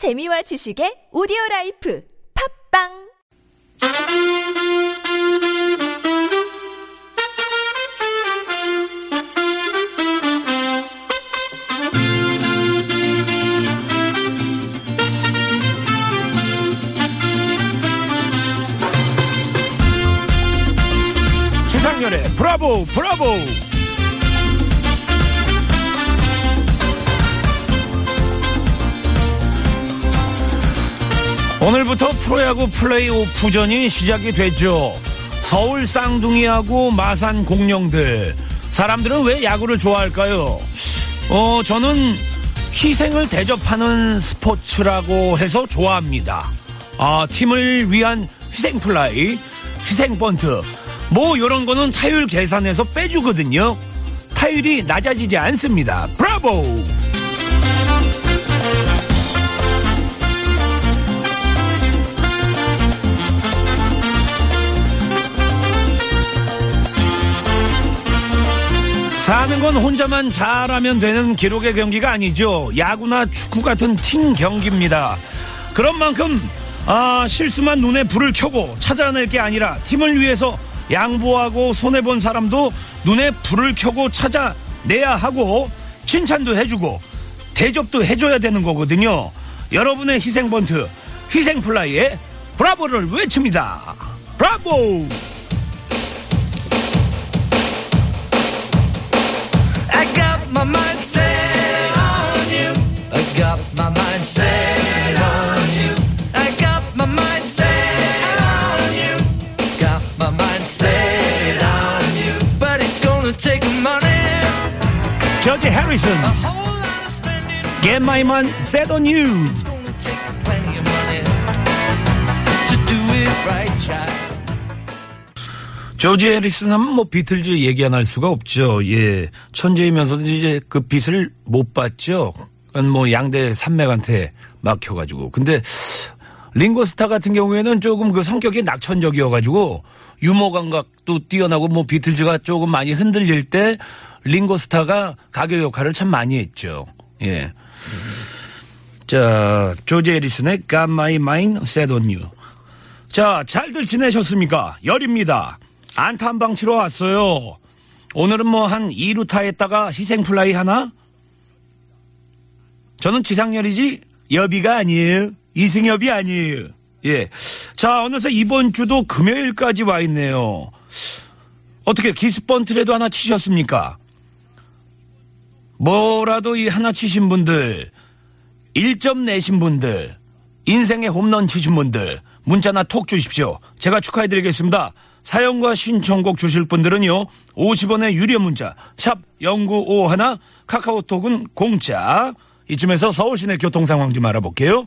재미와 지식의 오디오 라이프 팝빵! 지상렬의 브라보 브라보 오늘부터 프로야구 플레이오프전이 시작이 됐죠 서울 쌍둥이하고 마산 공룡들 사람들은 왜 야구를 좋아할까요? 어 저는 희생을 대접하는 스포츠라고 해서 좋아합니다 아 팀을 위한 희생 플라이 희생 번트 뭐 요런 거는 타율 계산해서 빼주거든요. 타율이 낮아지지 않습니다. 브라보! 사는 건 혼자만 잘하면 되는 기록의 경기가 아니죠. 야구나 축구 같은 팀 경기입니다. 그런 만큼 아, 실수만 눈에 불을 켜고 찾아낼 게 아니라 팀을 위해서 양보하고 손해 본 사람도 눈에 불을 켜고 찾아내야 하고 칭찬도 해주고 대접도 해줘야 되는 거거든요. 여러분의 희생 번트, 희생 플라이에 브라보를 외칩니다. 브라보! my mind set on you. I got my mind set on you. I got my mind set on you. Got my mind set on you. But it's gonna take money. George Harrison. Get my mind set on you. It's gonna take plenty of money to do it right, child. 조지 해리슨 하면 뭐 비틀즈 얘기 안 할 수가 없죠. 예. 천재이면서도 이제 그 빛을 못 봤죠. 뭐 양대 산맥한테 막혀가지고. 근데 링고스타 같은 경우에는 조금 그 성격이 낙천적이어가지고 유머 감각도 뛰어나고 뭐 비틀즈가 조금 많이 흔들릴 때 링고스타가 가교 역할을 참 많이 했죠. 예. 자, 조지 해리슨의 Got My Mind Set on You. 자, 잘들 지내셨습니까? 열입니다. 안타 한 방 치러 왔어요. 오늘은 뭐 한 2루타 했다가 희생플라이 하나? 저는 지상렬이지 여비가 아니에요. 이승엽이 아니에요. 예. 자, 어느새 이번 주도 금요일까지 와 있네요. 어떻게 기스번트라도 하나 치셨습니까? 뭐라도 이 하나 치신 분들, 1점 내신 분들, 인생의 홈런 치신 분들, 문자나 톡 주십시오. 제가 축하해드리겠습니다. 사연과 신청곡 주실 분들은요, 50원의 유료 문자, 샵 0951, 카카오톡은 공짜. 이쯤에서 서울 시내 교통 상황 좀 알아볼게요.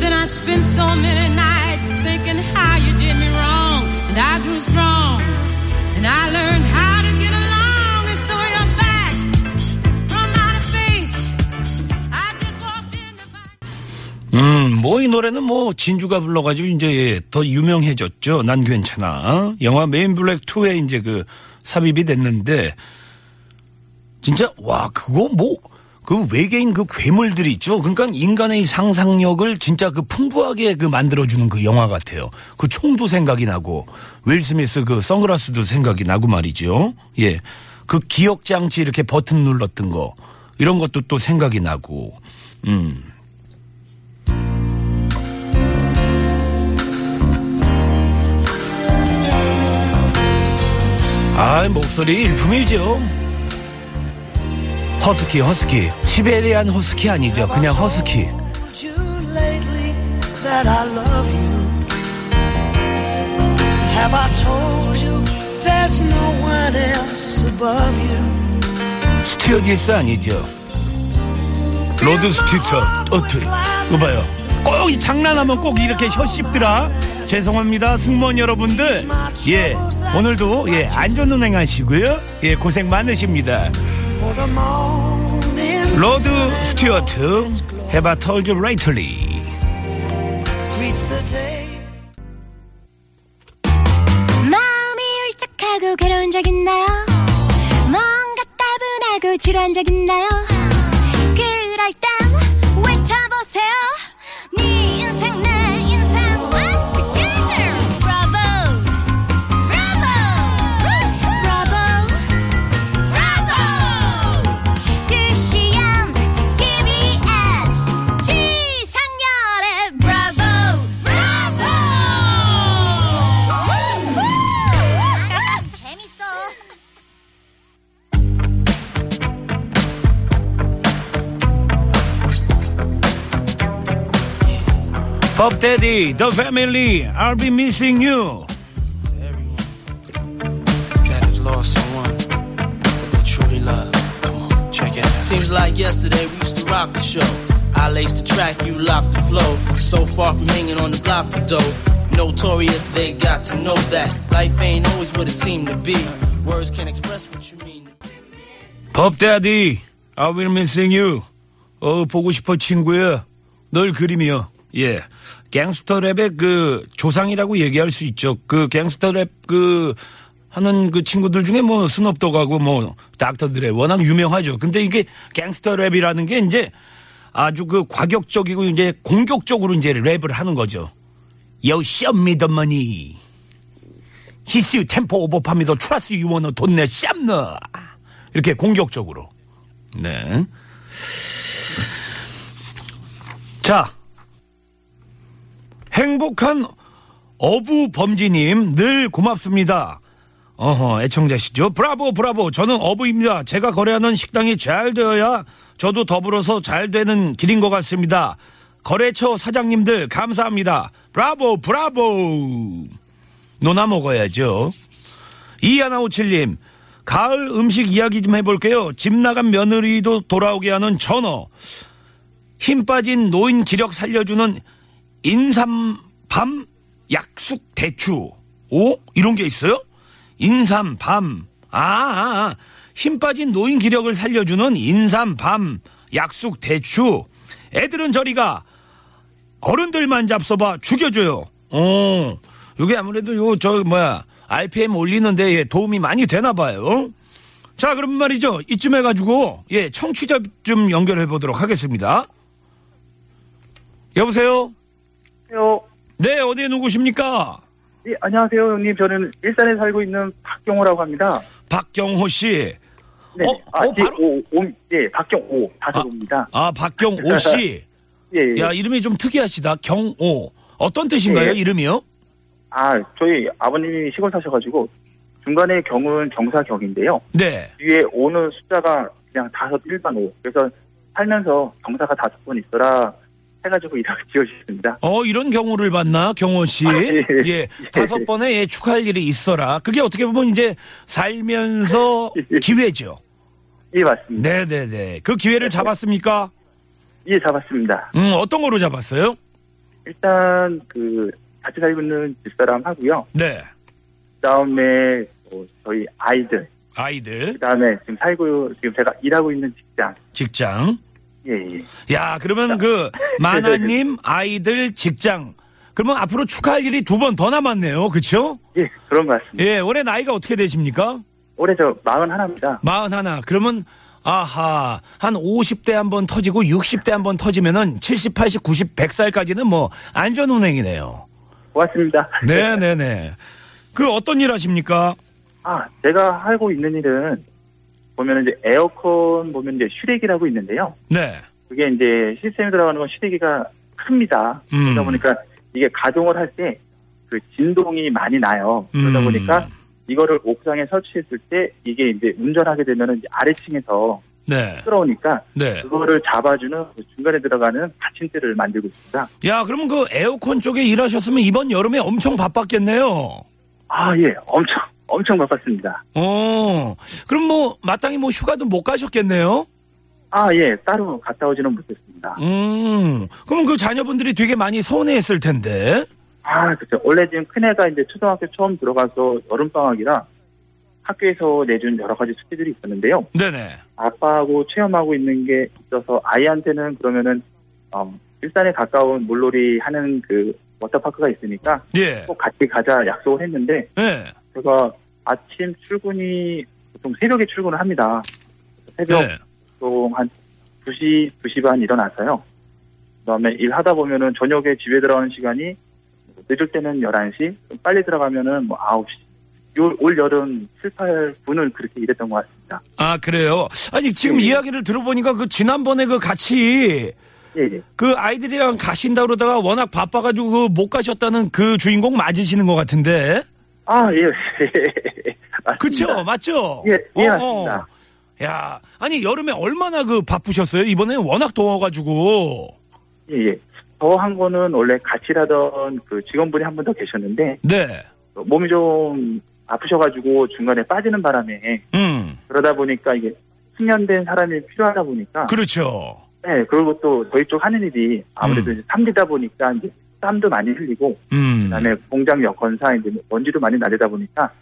Then I spent so many nights 음, 뭐 이 노래는 뭐 진주가 불러가지고 이제 예, 더 유명해졌죠. 난 괜찮아. 영화 메인 블랙 2에 이제 그 삽입이 됐는데 진짜 와 그거 뭐 그 외계인 그 괴물들이 있죠. 그러니까 인간의 상상력을 진짜 그 풍부하게 그 만들어주는 그 영화 같아요. 그 총도 생각이 나고 윌 스미스 그 선글라스도 생각이 나고 말이죠. 예, 그 기억 장치 이렇게 버튼 눌렀던 거 이런 것도 또 생각이 나고 음. 아, 목소리 일품이죠. 허스키, 허스키. 시베리안 허스키 아니죠. 그냥 허스키. you lately that I love you? Have I told you there's no one else above you? 스튜어디스 아니죠. 로드 스튜터. 어트. 이거 봐요. 꼭 이 장난하면 꼭 이렇게 혀 씹더라. 죄송합니다. 승무원 여러분들. 예. 오늘도 예, 안전운행 하시고요. 예, 고생 많으십니다. 로드 스튜어트. You lately? yesterday. 마음이 울적하고 괴로운 적 있나요? 뭔가 따분하고 지루한 적 있나요? 그럴 땐 법 데디, The Family, I'll be missing you. that has lost someone that they truly love. Come on, check it out. Seems like yesterday we used to rock the show. I laced the track, you locked the flow. So far from hanging on the block for dough. Notorious, they got to know that life ain't always what it seemed to be. Words can't express what you mean. 법 데디, I will missing you. 어, 보고 싶어 친구야. 널 그리며. 예. 갱스터 랩의 그 조상이라고 얘기할 수 있죠. 그 갱스터 랩그 하는 그 친구들 중에 뭐 스눕독하고 뭐 닥터들의 워낙 유명하죠. 근데 이게 갱스터 랩이라는 게 이제 아주 그 과격적이고 이제 공격적으로 이제 랩을 하는 거죠. Yo, show me the money. His you tempo over me the trust you wanna 돈 내, 쌈너. 이렇게 공격적으로. 네. 자. 행복한 어부 범지님 늘 고맙습니다. 어허, 애청자시죠? 브라보, 브라보. 저는 어부입니다. 제가 거래하는 식당이 잘 되어야 저도 더불어서 잘 되는 길인 것 같습니다. 거래처 사장님들 감사합니다. 브라보, 브라보. 노나 먹어야죠. 이하나오칠님, 가을 음식 이야기 좀 해볼게요. 집 나간 며느리도 돌아오게 하는 전어. 힘 빠진 노인 기력 살려주는 인삼밤 약숙 대추. 오? 이런 게 있어요? 인삼밤. 아, 아, 아. 힘 빠진 노인 기력을 살려주는 인삼밤 약숙 대추. 애들은 저리가 어른들만 잡숴봐 죽여줘요. 어, 요게 아무래도 요, 저, 뭐야, RPM 올리는데 예, 도움이 많이 되나 봐요. 자, 그럼 말이죠. 이쯤 해가지고, 예, 청취자 좀 연결해 보도록 하겠습니다. 여보세요? 안녕하세요. 네, 어디에 누구십니까? 예, 안녕하세요, 형님. 저는 일산에 살고 있는 박경호라고 합니다. 박경호 씨. 네. 어, 아, 어, 예, 바로- 오, 오, 예, 박경호. 다섯입니다. 아, 박경호 씨. 예, 예. 야, 이름이 좀 특이하시다. 경호. 어떤 뜻인가요, 예. 이름이요? 아, 저희 아버님이 시골 사셔가지고, 중간에 경은 경사경인데요. 네. 뒤에 오는 숫자가 그냥 다섯 일반 오. 그래서 살면서 경사가 다섯 번 있어라 해가지고 이렇게 지어주셨습니다. 어, 이런 경우를 봤나, 경호 씨? 예. 예. 다섯 번에 예, 축하할 일이 있어라. 그게 어떻게 보면 이제 살면서 기회죠. 예, 맞습니다. 네네네. 그 기회를 잡았습니까? 예, 잡았습니다. 음, 어떤 거로 잡았어요? 일단, 그, 같이 살고 있는 집사람 하고요. 네. 그 다음에, 어, 저희 아이들. 아이들, 그 다음에 지금 살고, 지금 제가 일하고 있는 직장. 직장. 예, 예. 야, 그러면 그, 마나님, 아이들, 직장. 그러면 앞으로 축하할 일이 두 번 더 남았네요. 그쵸? 예, 그런 것 같습니다. 예, 올해 나이가 어떻게 되십니까? 올해 저 마흔 하나입니다. 마흔 하나. 그러면, 아하, 한 50대 한 번 터지고 60대 한 번 터지면은 70, 80, 90, 100살까지는 뭐, 안전 운행이네요. 고맙습니다. 네 네 네. 그 어떤 일 하십니까? 아, 제가 하고 있는 일은 보면 이제 에어컨 보면 이제 슈렉이라고 있는데요. 네. 그게 이제 시스템에 들어가는 건 슈렉이가 큽니다. 음. 그러다 보니까 이게 가동을 할 때 그 진동이 많이 나요. 그러다 음. 보니까 이거를 옥상에 설치했을 때 이게 이제 운전하게 되면은 이제 아래층에서 네. 시끄러우니까 네. 그거를 잡아주는 그 중간에 들어가는 받침대를 만들고 있습니다. 야, 그러면 그 에어컨 쪽에 일하셨으면 이번 여름에 엄청 바빴겠네요. 아, 예. 엄청, 엄청 바빴습니다. 어, 그럼 뭐, 마땅히 뭐 휴가도 못 가셨겠네요? 아, 예. 따로 갔다 오지는 못했습니다. 음, 그럼 그 자녀분들이 되게 많이 서운해 했을 텐데. 아, 그죠. 원래 지금 큰애가 이제 초등학교 처음 들어가서 여름방학이라 학교에서 내준 여러 가지 숙제들이 있었는데요. 네네. 아빠하고 체험하고 있는 게 있어서 아이한테는 그러면은, 어, 일산에 가까운 물놀이 하는 그 워터파크가 있으니까 예. 꼭 같이 가자 약속을 했는데 예. 제가 아침 출근이 보통 새벽에 출근을 합니다. 새벽 예. 보통 한 2시, 2시 반 일어나서요. 그 다음에 일하다 보면은 저녁에 집에 들어가는 시간이 늦을 때는 11시, 좀 빨리 들어가면은 뭐 9시. 요- 올 여름 7, 8분을 그렇게 일했던 것 같습니다. 아, 그래요. 아니, 지금 예. 이야기를 들어보니까 그 지난번에 그 같이 예, 예. 그 아이들이랑 가신다 그러다가 워낙 바빠가지고 그 못 가셨다는 그 주인공 맞으시는 것 같은데. 아, 예. 맞습니다. 그쵸? 맞죠? 예, 예, 어, 맞습니다. 어. 야, 아니, 여름에 얼마나 그 바쁘셨어요? 이번에 워낙 더워가지고. 예, 예. 더한 거는 원래 같이 일하던 그 직원분이 한 분 더 계셨는데, 네. 몸이 좀 아프셔가지고 중간에 빠지는 바람에, 음, 그러다 보니까 이게 숙련된 사람이 필요하다 보니까, 그렇죠. 네, 그리고 또 저희 쪽 하는 일이 아무래도 음. 이제 삼리다 보니까 이제 땀도 많이 흘리고, 음. 그다음에 공장 여건상 이제 뭐 먼지도 많이 나르다 보니까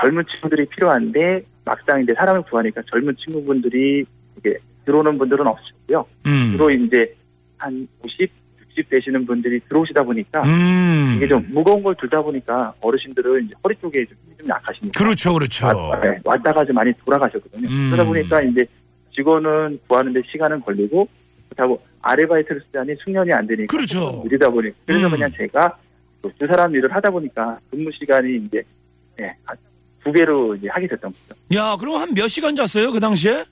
젊은 친구들이 필요한데 막상 이제 사람을 구하니까 젊은 친구분들이 이게 들어오는 분들은 없으시고요. 음. 주로 이제 한 50, 60 되시는 분들이 들어오시다 보니까 음. 이게 좀 무거운 걸 들다 보니까 어르신들은 이제 허리 쪽에 좀, 힘이 좀 약하시니까 그렇죠, 그렇죠. 왔, 네, 왔다가 좀 많이 돌아가셨거든요. 음. 그러다 보니까 이제 직원은 구하는데 시간은 걸리고 그렇다고 아르바이트를 쓰자니 숙련이 안 되니까 그렇죠. 느리다 보니 그래서 음. 그냥 제가 그두 사람 일을 하다 보니까 근무 시간이 이제 네, 한두 배로 이제 하게 됐던 거죠. 야, 그럼 한 몇 시간 잤어요, 그 당시에?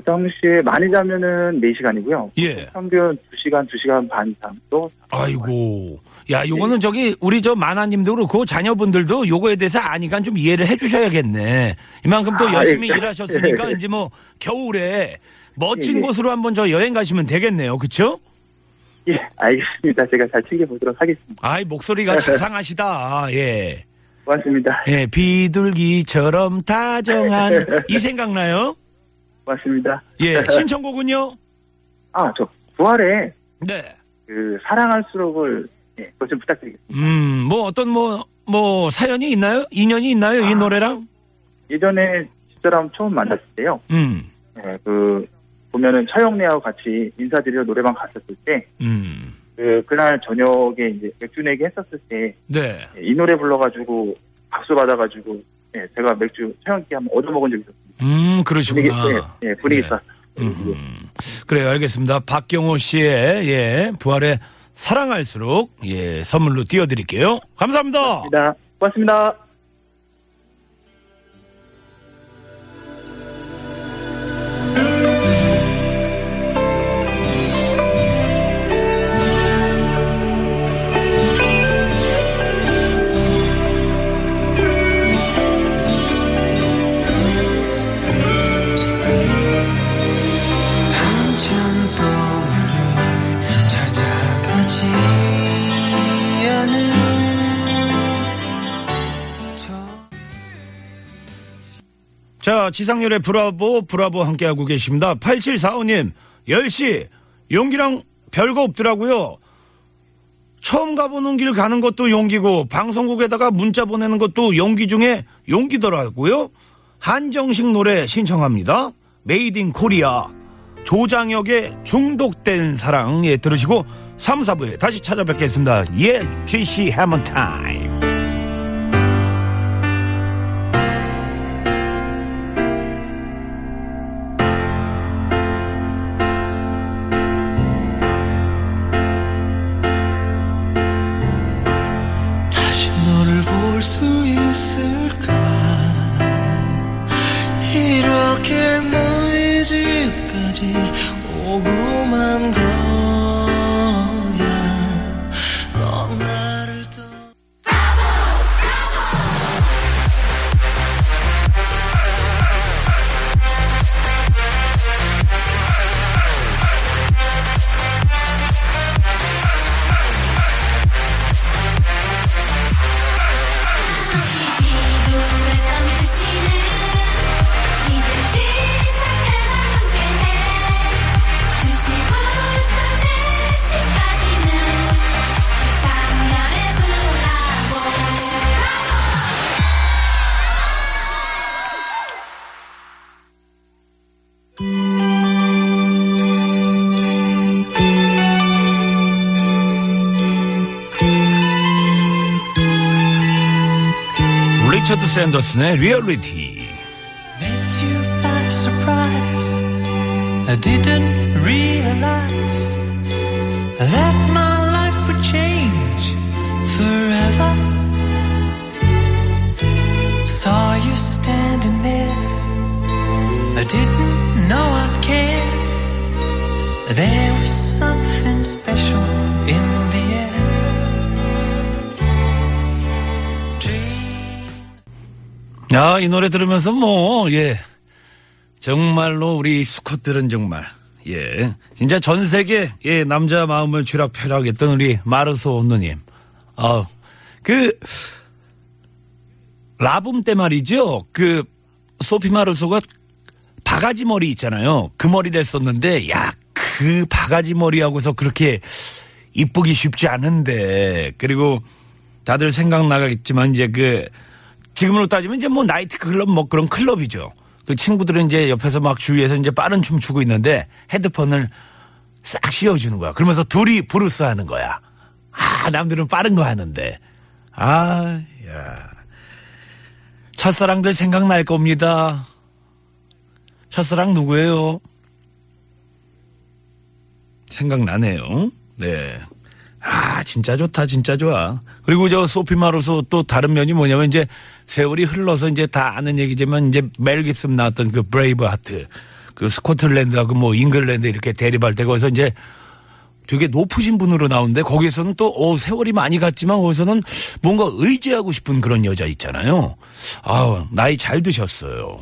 그 당시에 많이 자면은 4시간이고요. 예. 평균 2시간, 2시간 반 정도. 아이고. 야, 네. 요거는 저기, 우리 저 만화님도 그렇고 자녀분들도 요거에 대해서 아니까 좀 이해를 해 주셔야겠네. 이만큼 또 아, 열심히 예. 일하셨으니까 이제 뭐 겨울에 멋진 예, 예. 곳으로 한번 저 여행 가시면 되겠네요. 그쵸? 예, 알겠습니다. 제가 잘 챙겨 보도록 하겠습니다. 아이, 목소리가 자상하시다. 예. 고맙습니다. 예, 비둘기처럼 다정한 이 생각나요? 고맙습니다. 예, 신청곡은요? 아, 저 부활에 네. 그 사랑할수록을 예, 그것 좀 부탁드리겠습니다. 음, 뭐 어떤 뭐, 뭐 사연이 있나요? 인연이 있나요? 이 아. 노래랑? 예전에 집사람 처음 만났을 때요. 음, 예, 그 보면은 처형네하고 같이 인사드리러 노래방 갔었을 때, 음. 그 그날 저녁에 이제 맥주 내기 했었을 때이 네. 노래 불러가지고 박수 받아가지고 예, 제가 맥주 처형기 한번 얻어먹은 적이 있었습니다. 음, 그러시구나. 예, 예, 분위기 네. 좋았어요. 음, 그래요, 알겠습니다. 박경호 씨의, 예, 부활의 사랑할수록, 예, 선물로 띄워드릴게요. 감사합니다. 고맙습니다. 고맙습니다. 자, 지상렬의 브라보, 브라보 함께하고 계십니다. 8745님, 10시, 용기란 별거 없더라고요. 처음 가보는 길 가는 것도 용기고, 방송국에다가 문자 보내는 것도 용기 중에 용기더라고요. 한정식 노래 신청합니다. Made in Korea. 조장혁의 중독된 사랑, 예, 들으시고, 3, 4부에 다시 찾아뵙겠습니다. 예, GC Hammer time. 있 리처드 샌더슨의 리얼리티. met you by surprise. I didn't realize that my life would change forever. Saw you standing there. I didn't know I'd care. There was something special in the 야, 이 노래 들으면서 뭐, 예. 정말로 우리 수컷들은 정말, 예. 진짜 전 세계, 예, 남자 마음을 쥐락펴락했던 우리 마르소 누님. 아우, 그, 라붐 때 말이죠. 그, 소피 마르소가 바가지 머리 있잖아요. 그 머리를 했었는데, 야, 그 바가지 머리하고서 그렇게 이쁘기 쉽지 않은데, 그리고 다들 생각나겠지만, 이제 그, 지금으로 따지면 이제 뭐 나이트 클럽 뭐 그런 클럽이죠. 그 친구들은 이제 옆에서 막 주위에서 이제 빠른 춤 추고 있는데 헤드폰을 싹 씌워주는 거야. 그러면서 둘이 브루스 하는 거야. 아, 남들은 빠른 거 하는데. 아, 야. 첫사랑들 생각날 겁니다. 첫사랑 누구예요? 생각나네요. 네. 아, 진짜 좋다, 진짜 좋아. 그리고 저 소피 마르소 또 다른 면이 뭐냐면 이제 세월이 흘러서 이제 다 아는 얘기지만 이제 멜 깁슨 나왔던 그 브레이브 하트. 그 스코틀랜드하고 뭐 잉글랜드 이렇게 대립할 때 거기서 이제 되게 높으신 분으로 나오는데 거기서는 또 어, 세월이 많이 갔지만 거기서는 뭔가 의지하고 싶은 그런 여자 있잖아요. 아 나이 잘 드셨어요.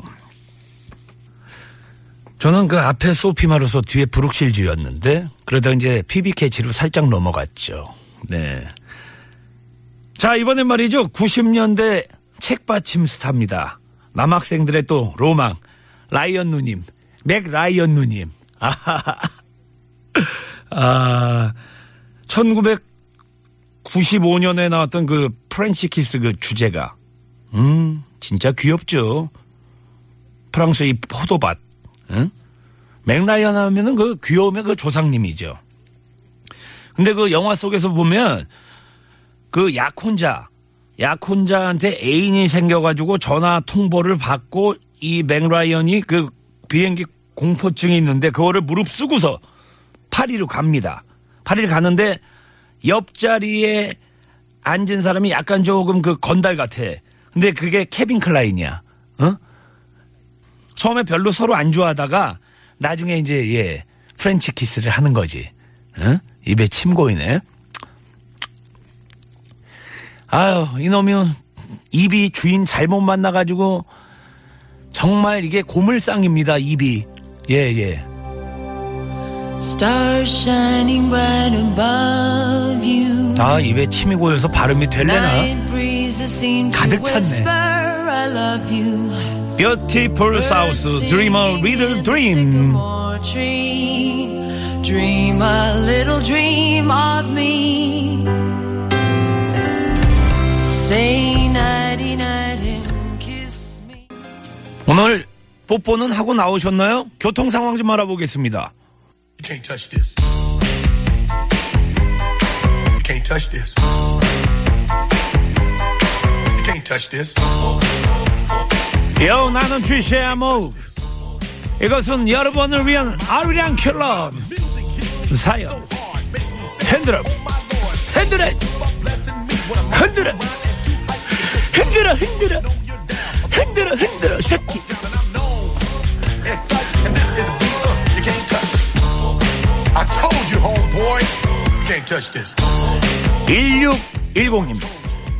저는 그 앞에 소피 마르소 뒤에 브룩실즈였는데 그러다 이제 피비 케이츠로 살짝 넘어갔죠. 네. 자 이번엔 말이죠. 90년대 책받침 스타입니다. 남학생들의 또 로망 라이언 누님, 맥 라이언 누님. 아, 1995년에 나왔던 그 프렌치 키스 그 주제가, 음, 진짜 귀엽죠. 프랑스 이 포도밭, 응? 맥라이언 하면은 그 귀여움의 그 조상님이죠. 근데 그 영화 속에서 보면 그 약혼자, 약혼자한테 애인이 생겨가지고 전화 통보를 받고 이 맥라이언이 그 비행기 공포증이 있는데 그거를 무릅쓰고서 파리로 갑니다. 파리를 가는데 옆자리에 앉은 사람이 약간 조금 그 건달 같아. 근데 그게 케빈 클라인이야. 어? 처음에 별로 서로 안 좋아하다가 나중에 이제 예 프렌치 키스를 하는 거지. 어? 입에 침 고이네. 아유 이놈이 입이 주인 잘못 만나가지고 정말 이게 고물상입니다 입이 예 예. Stars shining bright above you. 아 입에 침이 고여서 발음이 될래나? 가득 찼네. whisper, I love you. Beautiful South Dreamer Little Dream. Dream a little dream of me. 오늘 뽀뽀는 하고 나오셨나요? 교통 상황 좀 알아보겠습니다. You can't touch this. You can't touch this. You can't touch this. 여 나는 취시야 뭐 이것은 여러분을 위한 아리랑 킬러 사연 흔들어 흔들어 흔들어 흔들어 흔들어. 흔들어 흔들어 this. 1610님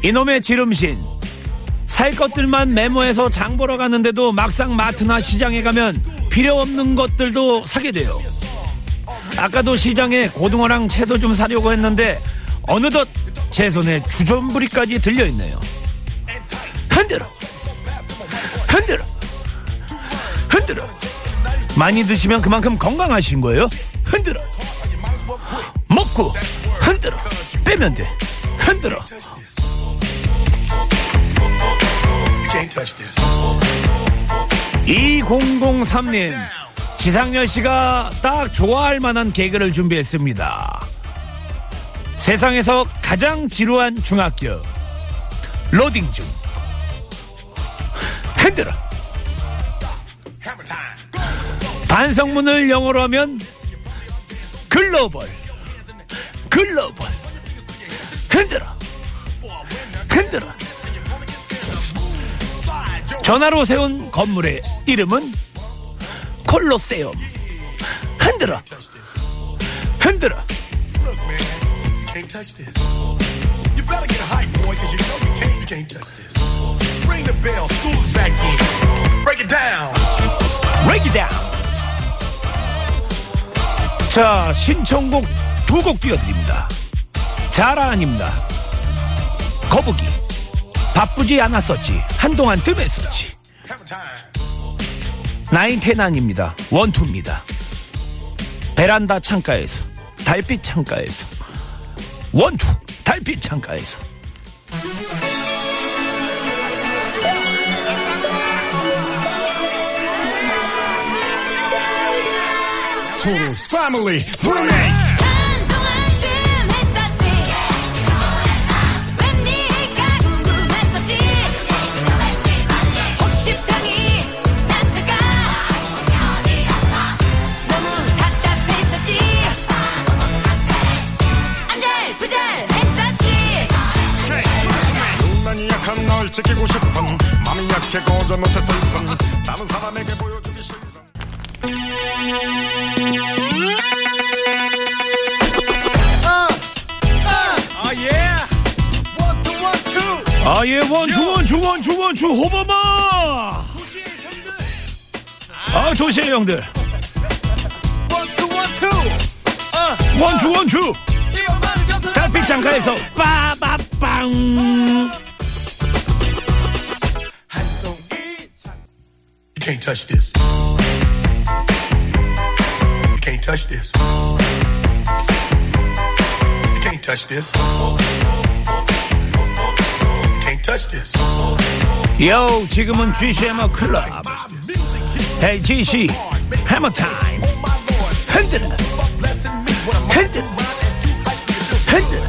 이놈의 지름신. 살 것들만 메모해서 장 보러 갔는데도 막상 마트나 시장에 가면 필요 없는 것들도 사게 돼요. 아까도 시장에 고등어랑 채소 좀 사려고 했는데 어느덧 제 손에 주전부리까지 들려있네요 흔들어. 흔들어. 흔들어. 많이 드시면 그만큼 건강하신 거예요? 흔들어. 먹고 흔들어. 빼면 돼. 흔들어. this. 2003님 지상렬 씨가 딱 좋아할 만한 개그를 준비했습니다. 세상에서 가장 지루한 중학교 로딩 중 반성문을 영어로 하면 글로벌. 글로벌. 흔들어. 흔들어. 전화로 세운 건물의 이름은 콜로세움. 흔들어. 흔들어. Break it down. 자, 신청곡 두 곡 띄워드립니다. 자랑입니다. 거북이. 바쁘지 않았었지. 한동안 뜸했었지. 나인테난입니다. 원투입니다. 베란다 창가에서, 달빛 창가에서. 원투, 달빛 창가에서. 난 약한 널 지키고 싶은 마음이 약해 거절 못해서 슬픈 다른 사람에게 싫은 아예. 원투 원투 원투 원투 호버마! 아 도시의 형들. 원투 원투 달빛 창가에서 빠바빵. You can't touch this. Can't touch this. You can't touch this. You can't touch this. 요 지금은 GCM 클럽 헤이 GC 해머 타임 흔들어 흔들어 흔들어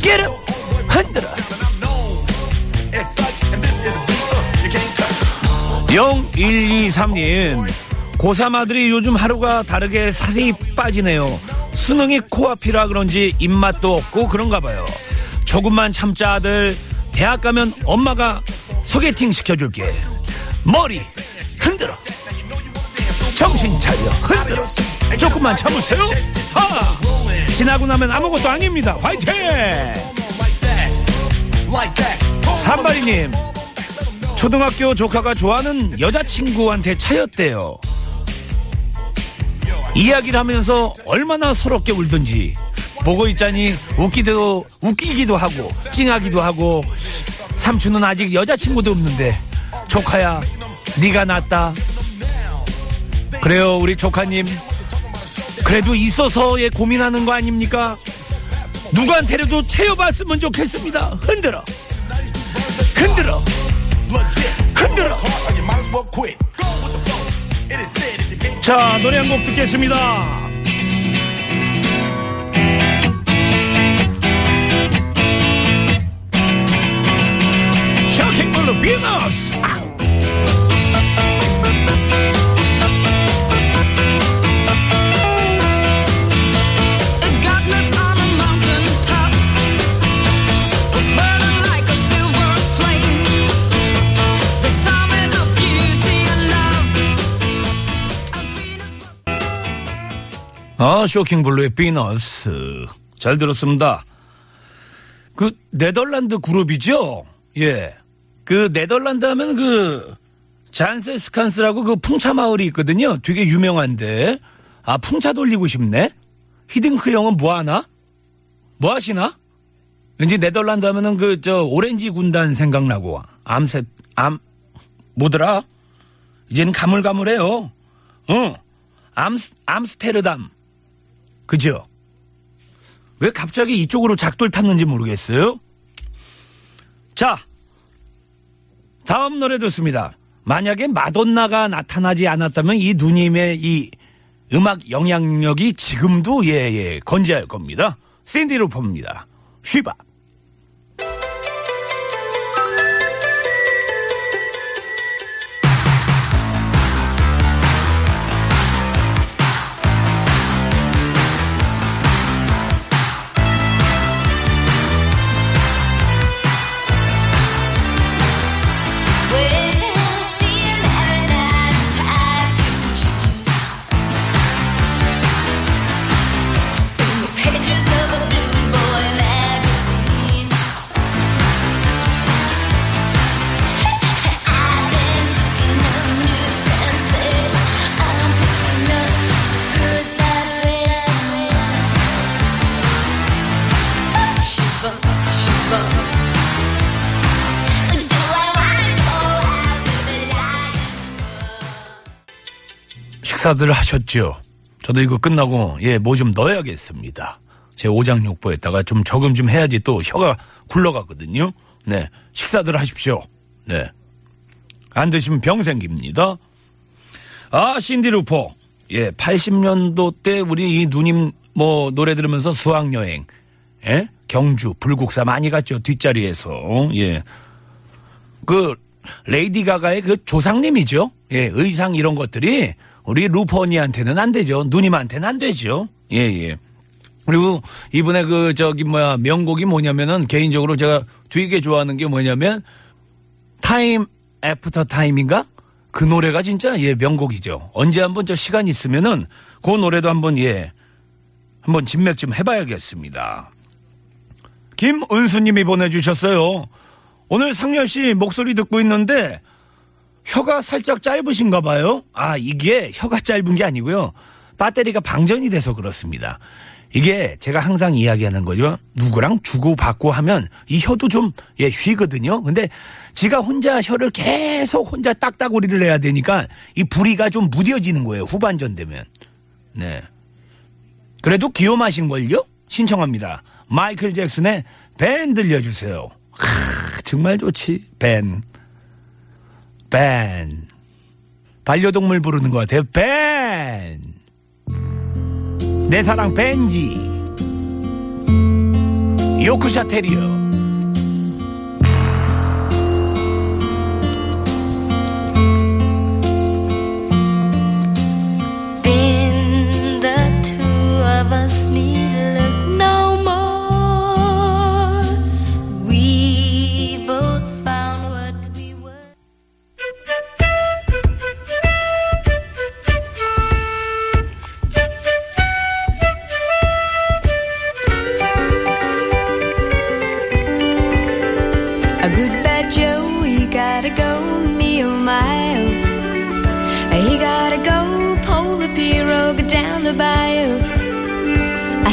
Get up 흔들어 uh, touch. 0123님 고3 아들이 요즘 하루가 다르게 살이 빠지네요. 수능이 코앞이라 그런지 입맛도 없고 그런가 봐요. 조금만 참자 아들 대학 가면 엄마가 소개팅 시켜줄게. 머리 흔들어. 정신 차려. 흔들어. 조금만 참으세요. 하! 지나고 나면 아무것도 아닙니다. 화이팅. 산발이님 초등학교 조카가 좋아하는 여자친구한테 차였대요 이야기를 하면서 얼마나 서럽게 울든지 보고 있자니 웃기도 웃기기도 하고 찡하기도 하고 삼촌은 아직 여자친구도 없는데 조카야 네가 낫다 그래요 우리 조카님 그래도 있어서의 고민하는 거 아닙니까 누구한테라도 채워봤으면 좋겠습니다 흔들어 흔들어. 흔들어 자 노래 한 곡 듣겠습니다. 쇼킹블 아 쇼킹블루의 비너스. 잘 들었습니다. 그 네덜란드 그룹이죠? 예 그 네덜란드 하면 그 잔세스칸스라고 그 풍차 마을이 있거든요. 되게 유명한데. 아 풍차 돌리고 싶네? 히딩크 형은 뭐 하나? 뭐 하시나? 왠지 네덜란드 하면은 그 저 오렌지 군단 생각나고. 암세 암 뭐더라? 이제는 가물가물해요. 응. 암스 암스테르담 그죠? 왜 갑자기 이쪽으로 작두를 탔는지 모르겠어요? 자 다음 노래 듣습니다. 만약에 마돈나가 나타나지 않았다면 이 누님의 이 음악 영향력이 지금도 예 예 건재할 겁니다. 신디 루퍼입니다. She Bop 식사들 하셨죠? 저도 이거 끝나고 예 뭐 좀 넣어야겠습니다. 제 오장육부에다가 좀 저금 좀 해야지 또 혀가 굴러가거든요. 네 식사들 하십시오. 네. 안 드시면 병 생깁니다. 아 신디 루퍼 예 80년도 때 우리 이 누님 뭐 노래 들으면서 수학 여행 예 경주 불국사 많이 갔죠 뒷자리에서 예 그 레이디 가가의 그 조상님이죠. 예, 의상 이런 것들이 우리 루퍼 언니한테는 안 되죠. 누님한테는 안 되죠. 예, 예. 그리고 이번에 그 저기 뭐야 명곡이 뭐냐면은 개인적으로 제가 되게 좋아하는 게 뭐냐면 Time After Time인가? 그 노래가 진짜 예 명곡이죠. 언제 한번 저 시간 있으면은 그 노래도 한번 예 한번 진맥 좀 해봐야겠습니다. 김은수님이 보내주셨어요. 오늘 상렬 씨 목소리 듣고 있는데 혀가 살짝 짧으신가 봐요. 아, 이게 혀가 짧은 게 아니고요. 배터리가 방전이 돼서 그렇습니다. 이게 제가 항상 이야기하는 거죠. 누구랑 주고받고 하면 이 혀도 좀, 예, 쉬거든요. 근데 지가 혼자 혀를 계속 혼자 딱딱우리를 내야 되니까 이 부리가 좀 무뎌지는 거예요. 후반전 되면. 네. 그래도 귀요마신 걸요? 신청합니다. 마이클 잭슨의 밴 들려주세요. 하, 정말 좋지. 밴. 밴. 반려동물 부르는 것 같아요. 밴. 내 사랑 벤지. 요크샤 테리어. A good bad Joe, he gotta go, me oh my oh. He gotta go, pull the pirogue down the bayou.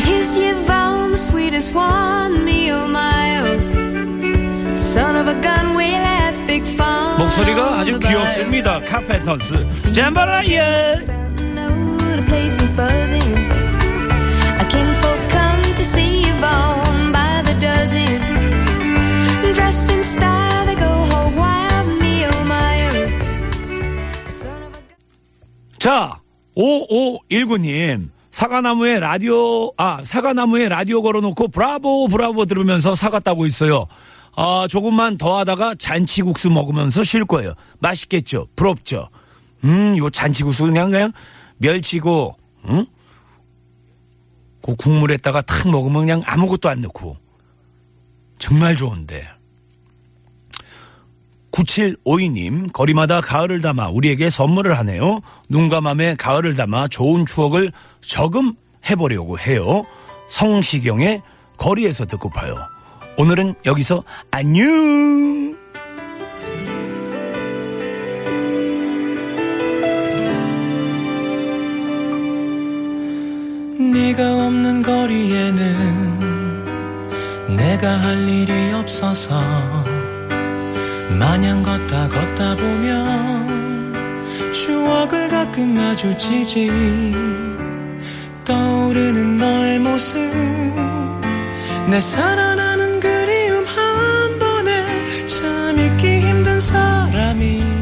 Here's Yvonne, the sweetest one, me oh my oh. Son of a gun, we'll have big fun. 목소리가 아주 on the bayou. 귀엽습니다. 카페터스. 잼바라이어. know the place is buzzing. 자, 5519님. 사과나무에 라디오, 아, 사과나무에 라디오 걸어놓고 브라보, 브라보 들으면서 사과 따고 있어요. 아, 조금만 더 하다가 잔치국수 먹으면서 쉴 거예요. 맛있겠죠? 부럽죠? 음, 요 잔치국수 그냥, 그냥 멸치고, 응? 그 국물에다가 탁 먹으면 그냥 아무것도 안 넣고. 정말 좋은데. 9752님, 거리마다 가을을 담아 우리에게 선물을 하네요. 눈과 맘에 가을을 담아 좋은 추억을 저금 해보려고 해요. 성시경의 거리에서 듣고 봐요. 오늘은 여기서 안녕! 네가 없는 거리에는 내가 할 일이 없어서 마냥 걷다 걷다 보면 추억을 가끔 마주치지. 떠오르는 너의 모습 내 살아나는 그리움 한 번에 참 잊기 힘든 사람이